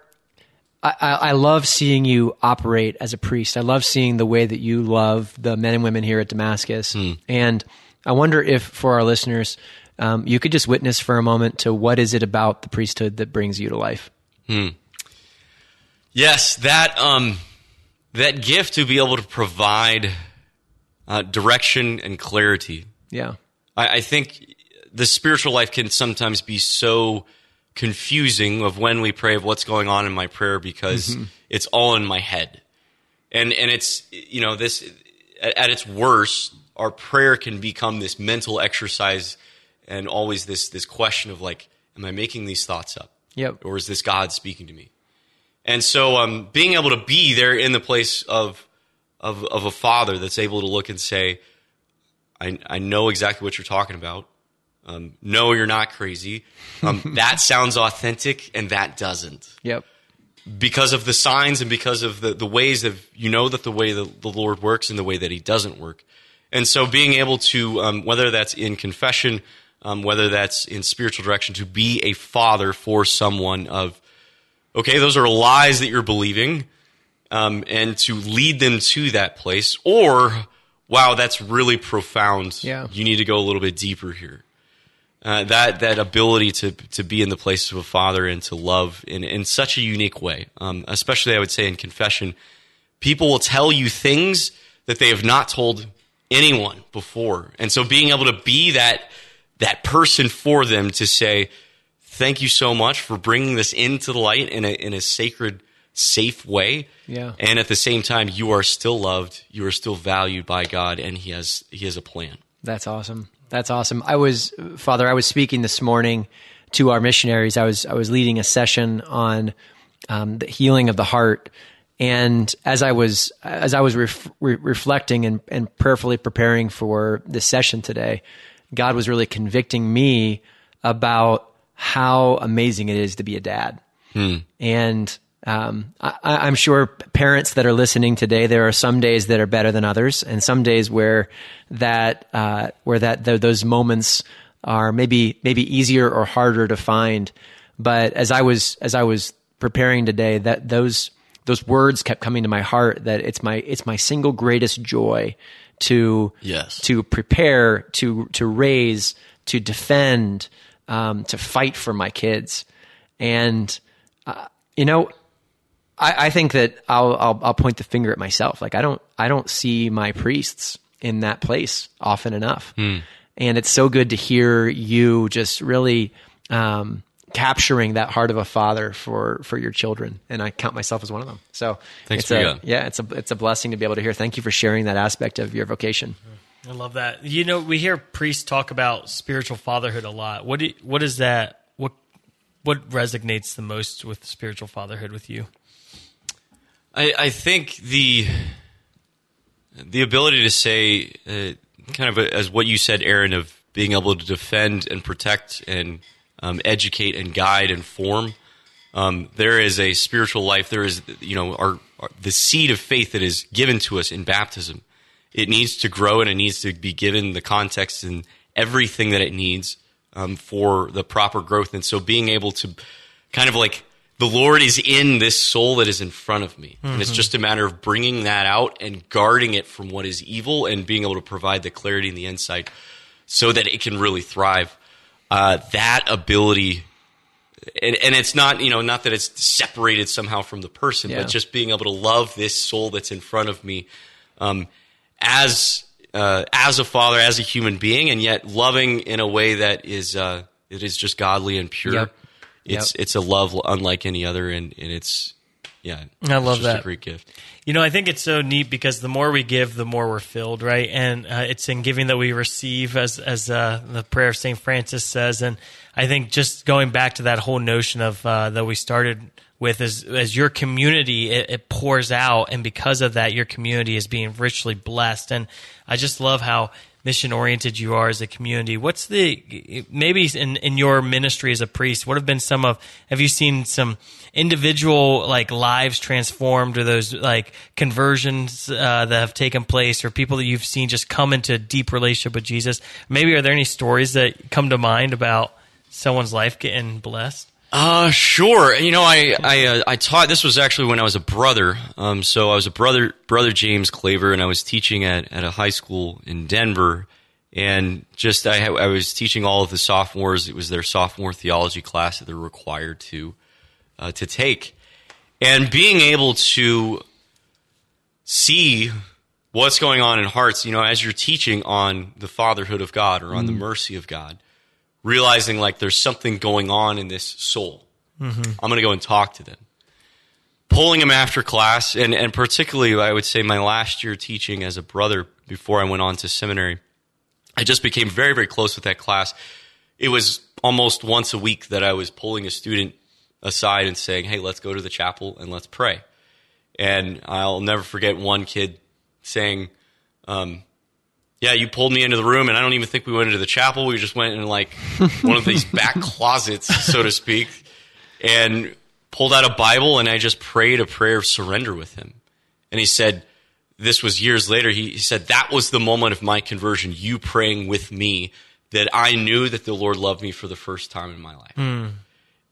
I, I I love seeing you operate as a priest. I love seeing the way that you love the men and women here at Damascus, and I wonder if for our listeners, um, you could just witness for a moment to what is it about the priesthood that brings you to life. Yes, that um, that gift to be able to provide uh, direction and clarity. Yeah, I, I think the spiritual life can sometimes be so confusing of when we pray of what's going on in my prayer because it's all in my head, and and it's you know this at, at its worst, our prayer can become this mental exercise and always this this question of like, am I making these thoughts up? Yep. Or is this God speaking to me? And so, um, being able to be there in the place of, of, of a father that's able to look and say, I, I know exactly what you're talking about. Um, no, you're not crazy. Um, <laughs> that sounds authentic and that doesn't yep, because of the signs and because of the, the ways of, you know, that the way the, the Lord works and the way that he doesn't work. And so being able to, um, whether that's in confession, um, whether that's in spiritual direction, to be a father for someone of, okay, those are lies that you're believing, um, and to lead them to that place, or wow, that's really profound. Yeah. you need to go a little bit deeper here. Uh, that that ability to to be in the place of a father and to love in in such a unique way, um, especially I would say in confession, people will tell you things that they have not told anyone before, and so being able to be that that person for them to say, thank you so much for bringing this into the light in a, in a sacred, safe way. Yeah. And at the same time, you are still loved. You are still valued by God and he has, he has a plan. That's awesome. That's awesome. I was Father. I was speaking this morning to our missionaries. I was I was leading a session on um, the healing of the heart, and as I was as I was ref, re- reflecting and, and prayerfully preparing for this session today, God was really convicting me about how amazing it is to be a dad. And um, I, I'm sure parents that are listening today, there are some days that are better than others, and some days where that uh, where that th- those moments are maybe maybe easier or harder to find. But as I was as I was preparing today, that those those words kept coming to my heart. That it's my it's my single greatest joy to Yes. to prepare to to raise to defend um, to fight for my kids. And uh, you know I, I think that I'll, I'll I'll point the finger at myself. Like I don't I don't see my priests in that place often enough. And it's so good to hear you just really um, capturing that heart of a father for for your children and I count myself as one of them so Thanks it's for a, that. yeah it's a it's a blessing to be able to hear thank you for sharing that aspect of your vocation I love that. You know, we hear priests talk about spiritual fatherhood a lot. What do what is that? What what resonates the most with spiritual fatherhood with you? I, I think the the ability to say, uh, kind of a, as what you said, Aaron, of being able to defend and protect and um, educate and guide and form. Um, there is a spiritual life. There is, you know, our, our the seed of faith that is given to us in baptism. It needs to grow and it needs to be given the context and everything that it needs um, for the proper growth. And so, being able to kind of like the Lord is in this soul that is in front of me. And it's just a matter of bringing that out and guarding it from what is evil and being able to provide the clarity and the insight so that it can really thrive. Uh, that ability, and, and it's not, you know, not that it's separated somehow from the person, Yeah. but just being able to love this soul that's in front of me um, as uh, as a father, as a human being, and yet loving in a way that is uh, it is just godly and pure. Yep. It's Yep. it's a love unlike any other, and, and it's yeah, I love that. A great gift. You know, I think it's so neat because the more we give, the more we're filled, right? And uh, it's in giving that we receive, as as uh, the prayer of Saint Francis says. And I think just going back to that whole notion of uh, that we started with, as as your community, it, it pours out, and because of that, your community is being richly blessed. And I just love how mission oriented you are as a community. What's the maybe in in your ministry as a priest? What have been some of? Have you seen some individual like lives transformed, or those like conversions uh, that have taken place, or people that you've seen just come into a deep relationship with Jesus? Maybe are there any stories that come to mind about someone's life getting blessed? Uh, sure. You know, I I uh, I taught. This was actually when I was a brother. Um, so I was a brother, brother James Claver, and I was teaching at at a high school in Denver. And just I I was teaching all of the sophomores. It was their sophomore theology class that they're required to uh, to take, and being able to see what's going on in hearts. You know, as you're teaching on the fatherhood of God or on the mercy of God realizing like there's something going on in this soul. Mm-hmm. I'm going to go and talk to them. Pulling them after class, and, and particularly, I would say my last year teaching as a brother before I went on to seminary, I just became very, very close with that class. It was almost once a week that I was pulling a student aside and saying, Hey, let's go to the chapel and let's pray. And I'll never forget one kid saying, um, yeah, you pulled me into the room, and I don't even think we went into the chapel. We just went in like <laughs> one of these back closets, so to speak, and pulled out a Bible, and I just prayed a prayer of surrender with him. And he said, this was years later, he, he said, that was the moment of my conversion, you praying with me, that I knew that the Lord loved me for the first time in my life. Mm.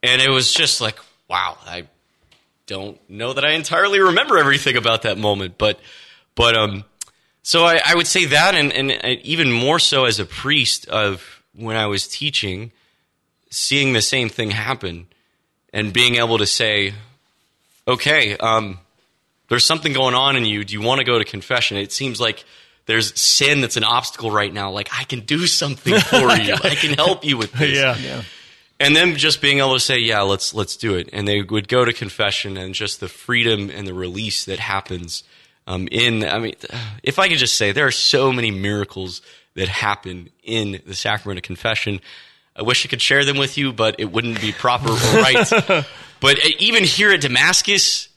And it was just like, wow, I don't know that I entirely remember everything about that moment, but, but, um, so I, I would say that, and, and even more so as a priest of when I was teaching, seeing the same thing happen and being able to say, okay, um, there's something going on in you. Do you want to go to confession? It seems like there's sin that's an obstacle right now. Like I can do something <laughs> for you. I can help you with this. Yeah. Yeah. And then just being able to say, yeah, let's let's do it. And they would go to confession and just the freedom and the release that happens um, in. I mean, if I could just say, there are so many miracles that happen in the sacrament of confession. I wish I could share them with you, but it wouldn't be proper or <laughs> right. but even here at Damascus,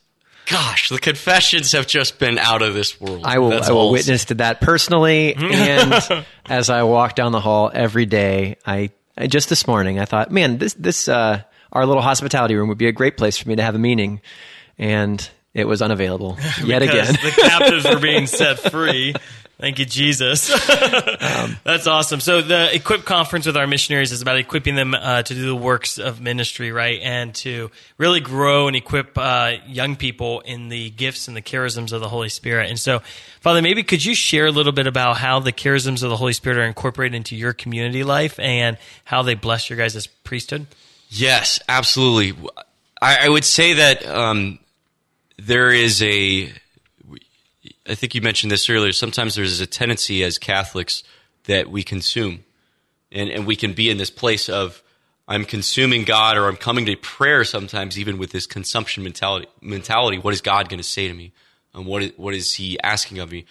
gosh, the confessions have just been out of this world. I will, I will I'll witness to that personally. and <laughs> as I walk down the hall every day, I, I just this morning I thought, man, this this uh, our little hospitality room would be a great place for me to have a meeting, and it was unavailable <laughs> yet again. the captives were being <laughs> set free. Thank you, Jesus. <laughs> That's awesome. So the Equip conference with our missionaries is about equipping them uh, to do the works of ministry, right, and to really grow and equip uh, young people in the gifts and the charisms of the Holy Spirit. And so, Father, maybe could you share a little bit about how the charisms of the Holy Spirit are incorporated into your community life and how they bless your guys' as priesthood? Yes, absolutely. I, I would say that um, there is a. I think you mentioned this earlier. Sometimes there's a tendency as Catholics that we consume, and and we can be in this place of I'm consuming God, or I'm coming to prayer. Sometimes even with this consumption mentality. Mentality. What is God going to say to me? And what is, what is He asking of me?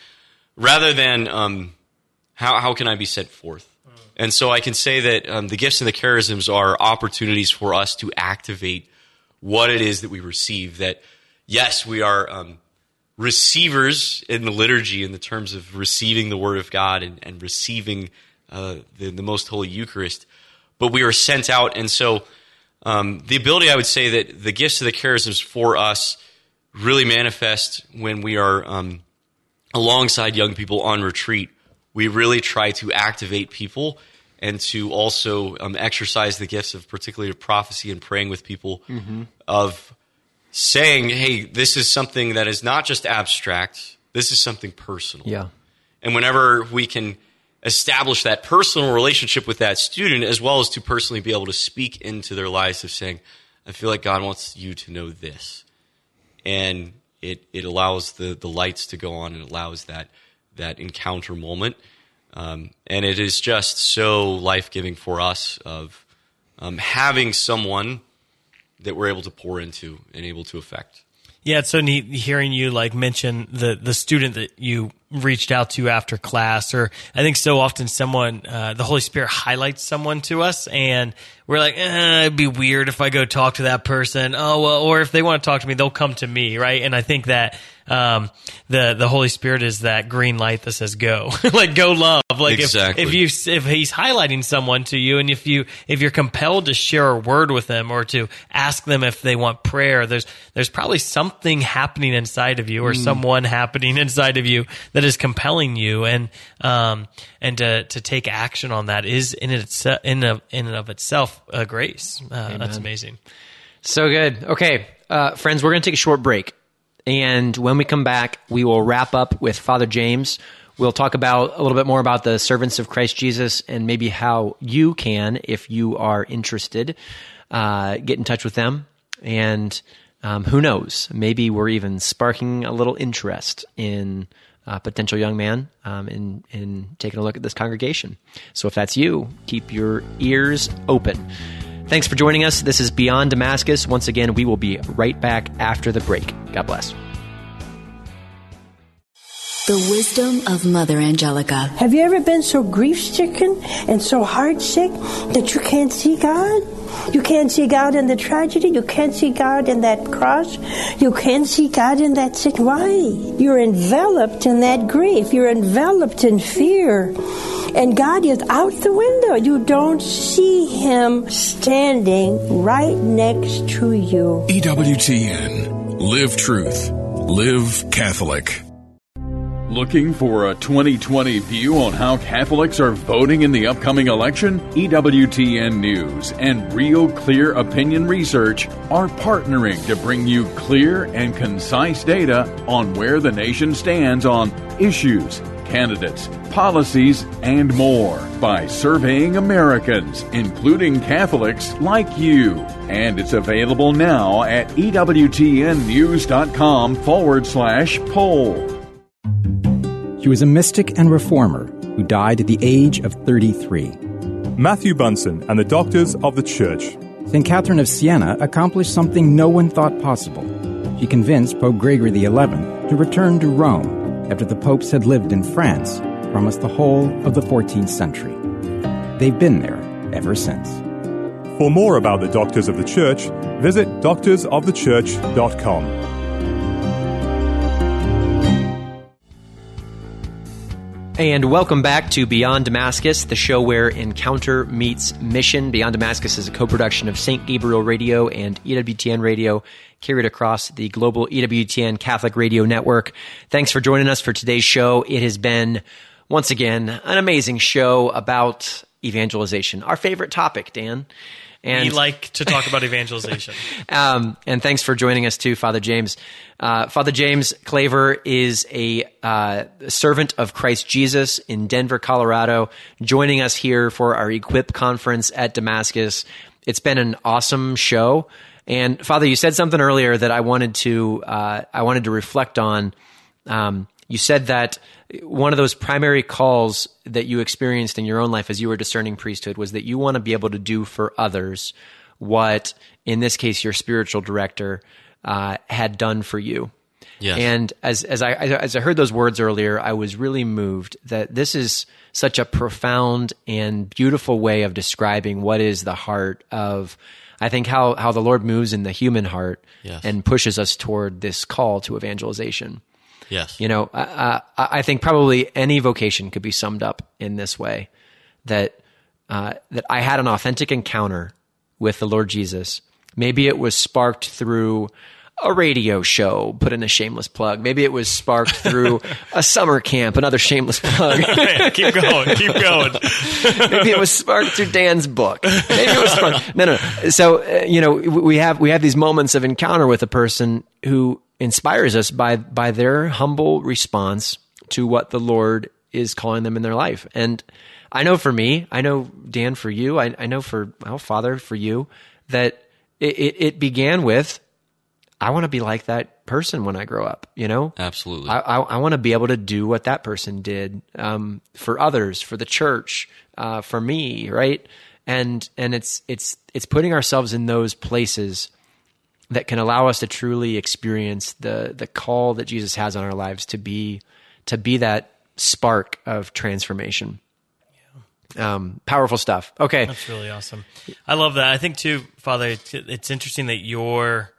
Rather than um, how how can I be sent forth? And so I can say that um, the gifts and the charisms are opportunities for us to activate what it is that we receive. That yes, we are um, receivers in the liturgy in the terms of receiving the Word of God and, and receiving uh, the, the most holy Eucharist, but we are sent out. And so um, the ability, I would say, that the gifts of the charisms for us really manifest when we are um, alongside young people on retreat. We really try to activate people and to also um, exercise the gifts of particularly of prophecy and praying with people of saying, hey, this is something that is not just abstract, this is something personal. yeah. And whenever we can establish that personal relationship with that student, as well as to personally be able to speak into their lives of saying, I feel like God wants you to know this. And it, it allows the, the lights to go on and allows that, that encounter moment. Um, and it is just so life giving for us of um, having someone that we're able to pour into and able to affect. Yeah, it's so neat hearing you like mention the the student that you reached out to after class, or I think so often someone, uh, the Holy Spirit highlights someone to us, and we're like, eh, it'd be weird if I go talk to that person. Oh well, or if they want to talk to me, they'll come to me, right? And I think that um, the the Holy Spirit is that green light that says go, <laughs> like go love. Like exactly. if, if you if he's highlighting someone to you, and if you if you're compelled to share a word with them or to ask them if they want prayer, there's there's probably something happening inside of you or Mm. someone happening inside of you that is compelling you, and um and to to take action on that is in its in of in and of itself a grace. Uh, that's amazing. So good. Okay, uh, friends, we're going to take a short break. And when we come back, we will wrap up with Father James. We'll talk about a little bit more about the servants of Christ Jesus and maybe how you can, if you are interested, uh, get in touch with them. And um, who knows? Maybe we're even sparking a little interest in a potential young man um, in in taking a look at this congregation. So if that's you, keep your ears open. Thanks for joining us. This is Beyond Damascus. Once again, we will be right back after the break. God bless. The wisdom of Mother Angelica. Have you ever been so grief stricken and so heartsick that you can't see God? You can't see God in the tragedy. You can't see God in that cross. You can't see God in that sick. Why? You're enveloped in that grief. You're enveloped in fear. And God is out the window. You don't see Him standing right next to you. EWTN. Live truth. Live Catholic. Looking for a 2020 view on how Catholics are voting in the upcoming election? EWTN News and Real Clear Opinion Research are partnering to bring you clear and concise data on where the nation stands on issues, candidates, policies, and more by surveying Americans, including Catholics like you. And it's available now at EWTNnews.com forward slash poll. He was a mystic and reformer who died at the age of 33. Matthew Bunson and the Doctors of the Church. St. Catherine of Siena accomplished something no one thought possible. She convinced Pope Gregory XI to return to Rome after the popes had lived in France for almost the whole of the 14th century. They've been there ever since. For more about the Doctors of the Church, visit doctorsofthechurch.com. And welcome back to Beyond Damascus, the show where encounter meets mission. Beyond Damascus is a co production of St. Gabriel Radio and EWTN Radio, carried across the global EWTN Catholic Radio Network. Thanks for joining us for today's show. It has been, once again, an amazing show about evangelization, our favorite topic, Dan. And we like to talk about evangelization. <laughs> um, and thanks for joining us too, Father James. Uh, Father James Claver is a uh, servant of Christ Jesus in Denver, Colorado, joining us here for our Equip conference at Damascus. It's been an awesome show. And Father, you said something earlier that I wanted to uh, I wanted to reflect on. Um, you said that one of those primary calls that you experienced in your own life as you were discerning priesthood was that you want to be able to do for others what, in this case, your spiritual director uh, had done for you. Yes. And as as I as I heard those words earlier, I was really moved that this is such a profound and beautiful way of describing what is the heart of. I think how how the Lord moves in the human heart Yes. and pushes us toward this call to evangelization. Yes. You know, I, I, I think probably any vocation could be summed up in this way that uh, that I had an authentic encounter with the Lord Jesus. Maybe it was sparked through a radio show, put in a shameless plug. Maybe it was sparked through <laughs> a summer camp, another shameless plug. <laughs> keep going, keep going. <laughs> Maybe it was sparked through Dan's book. Maybe it was sparked. No, no. So uh, you know, we have we have these moments of encounter with a person who inspires us by by their humble response to what the Lord is calling them in their life. And I know for me, I know Dan for you, I, I know for well, Father for you, that it, it, it began with I want to be like that person when I grow up. You know, Absolutely. I, I, I want to be able to do what that person did um, for others, for the church, uh, for me, right? And and it's it's it's putting ourselves in those places that can allow us to truly experience the the call that Jesus has on our lives to be to be that spark of transformation. Um, powerful stuff. Okay, That's really awesome. I love that. I think too, Father. It's, it's interesting that your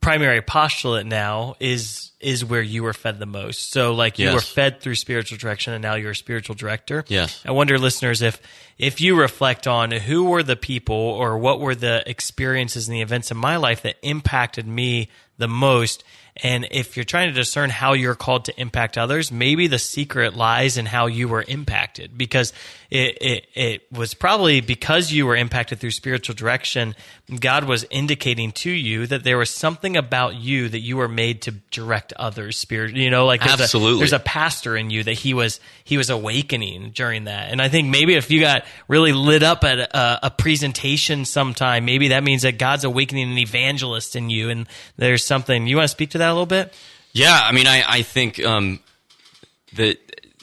primary apostolate now is is where you were fed the most. So, like you Yes. were fed through spiritual direction, and now you're a spiritual director. Yes. I wonder, listeners, if if you reflect on who were the people or what were the experiences and the events in my life that impacted me the most. And if you're trying to discern how you're called to impact others, maybe the secret lies in how you were impacted because it, it, it was probably because you were impacted through spiritual direction. God was indicating to you that there was something about you that you were made to direct others spirit, you know, like there's Absolutely. A, there's a pastor in you that he was, he was awakening during that. And I think maybe if you got really lit up at a, a presentation sometime, maybe that means that God's awakening an evangelist in you. And there's something, you want to speak to that a little bit? Yeah, I mean, I, I think um, that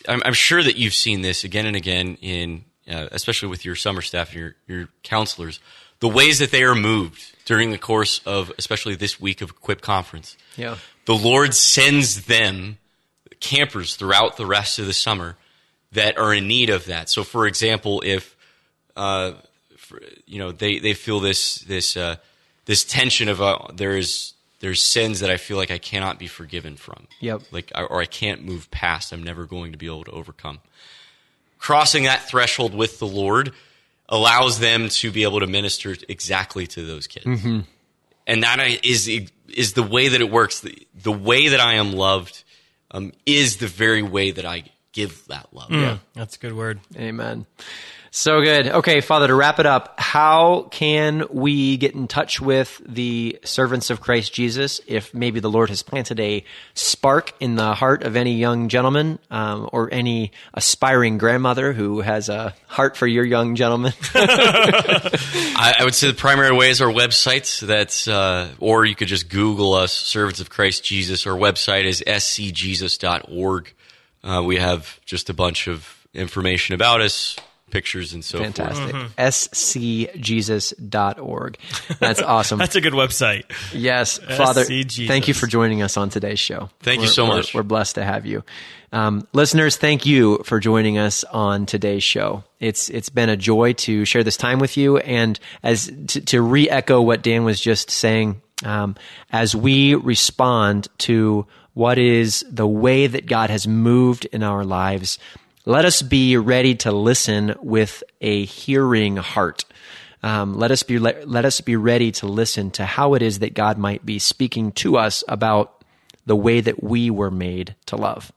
I'm, I'm sure that you've seen this again and again in, uh, especially with your summer staff and your, your counselors, the ways that they are moved during the course of, especially this week of Equip Conference. Yeah. The Lord sends them campers throughout the rest of the summer that are in need of that. So, for example, if uh, for, you know they, they feel this this uh, this tension of uh, there is there's sins that I feel like I cannot be forgiven from. Yep. Like or I can't move past. I'm never going to be able to overcome. Crossing that threshold with the Lord allows them to be able to minister exactly to those kids. Mhm. And that is is is the way that it works. The, the way that I am loved um, is the very way that I give that love. Yeah. That's a good word. Amen. So good. Okay, Father, to wrap it up, how can we get in touch with the servants of Christ Jesus if maybe the Lord has planted a spark in the heart of any young gentleman um, or any aspiring grandmother who has a heart for your young gentleman? <laughs> <laughs> I, I would say the primary way is our website. That's uh, or you could just Google us, Servants of Christ Jesus. Our website is scjesus.org. Uh, we have just a bunch of information about us, pictures, and so Fantastic. forth. scjesus.org. That's <laughs> awesome. That's a good website. Yes, Father. SC Jesus. Thank you for joining us on today's show. Thank you We're- so we're- much. We're blessed to have you, um, listeners. Thank you for joining us on today's show. It's it's been a joy to share this time with you, and as to, to re-echo what Dan was just saying, um, as we respond to what is the way that God has moved in our lives. Let us be ready to listen with a hearing heart. Um, let us be let, let us be ready to listen to how it is that God might be speaking to us about the way that we were made to love.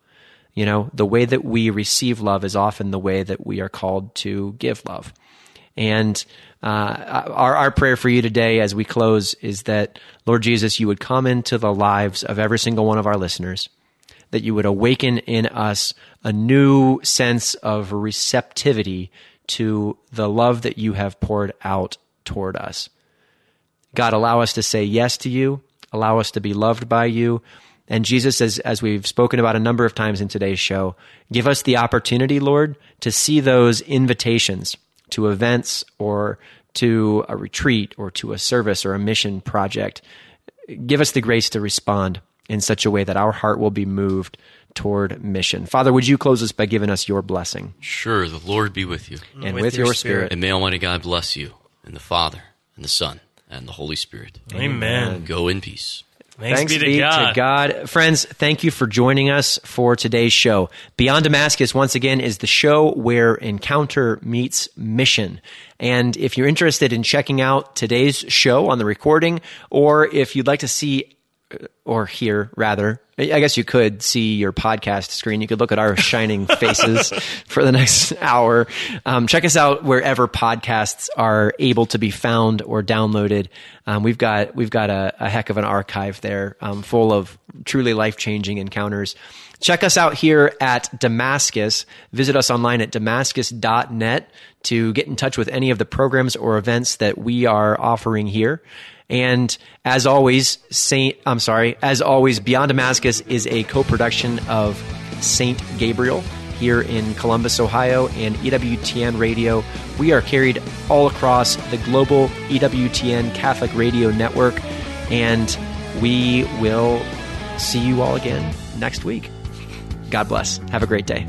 You know, the way that we receive love is often the way that we are called to give love. And uh, our, our prayer for you today as we close is that, Lord Jesus, you would come into the lives of every single one of our listeners, that you would awaken in us a new sense of receptivity to the love that you have poured out toward us. God, allow us to say yes to you, allow us to be loved by you. And Jesus, as, as we've spoken about a number of times in today's show, give us the opportunity, Lord, to see those invitations to events or to a retreat or to a service or a mission project. Give us the grace to respond in such a way that our heart will be moved toward mission. Father, would you close us by giving us your blessing? Sure, the Lord be with you. And with, your, spirit. And may Almighty God bless you, and the Father, and the Son, and the Holy Spirit. Amen. Go in peace. Thanks, be to God. God. Friends, thank you for joining us for today's show. Beyond Damascus, once again, is the show where encounter meets mission. And if you're interested in checking out today's show on the recording, or if you'd like to see or hear rather. I guess you could see your podcast screen. You could look at our shining <laughs> faces for the next hour. Um, check us out wherever podcasts are able to be found or downloaded. Um, we've got we've got a, a heck of an archive there um, full of truly life-changing encounters. Check us out here at damascus. Visit us online at damascus.net to get in touch with any of the programs or events that we are offering here and as always, Saint, I'm sorry, as always, Beyond Damascus is a co production of Saint Gabriel here in Columbus, Ohio, and EWTN Radio. We are carried all across the global EWTN Catholic Radio Network, and we will see you all again next week. God bless. Have a great day.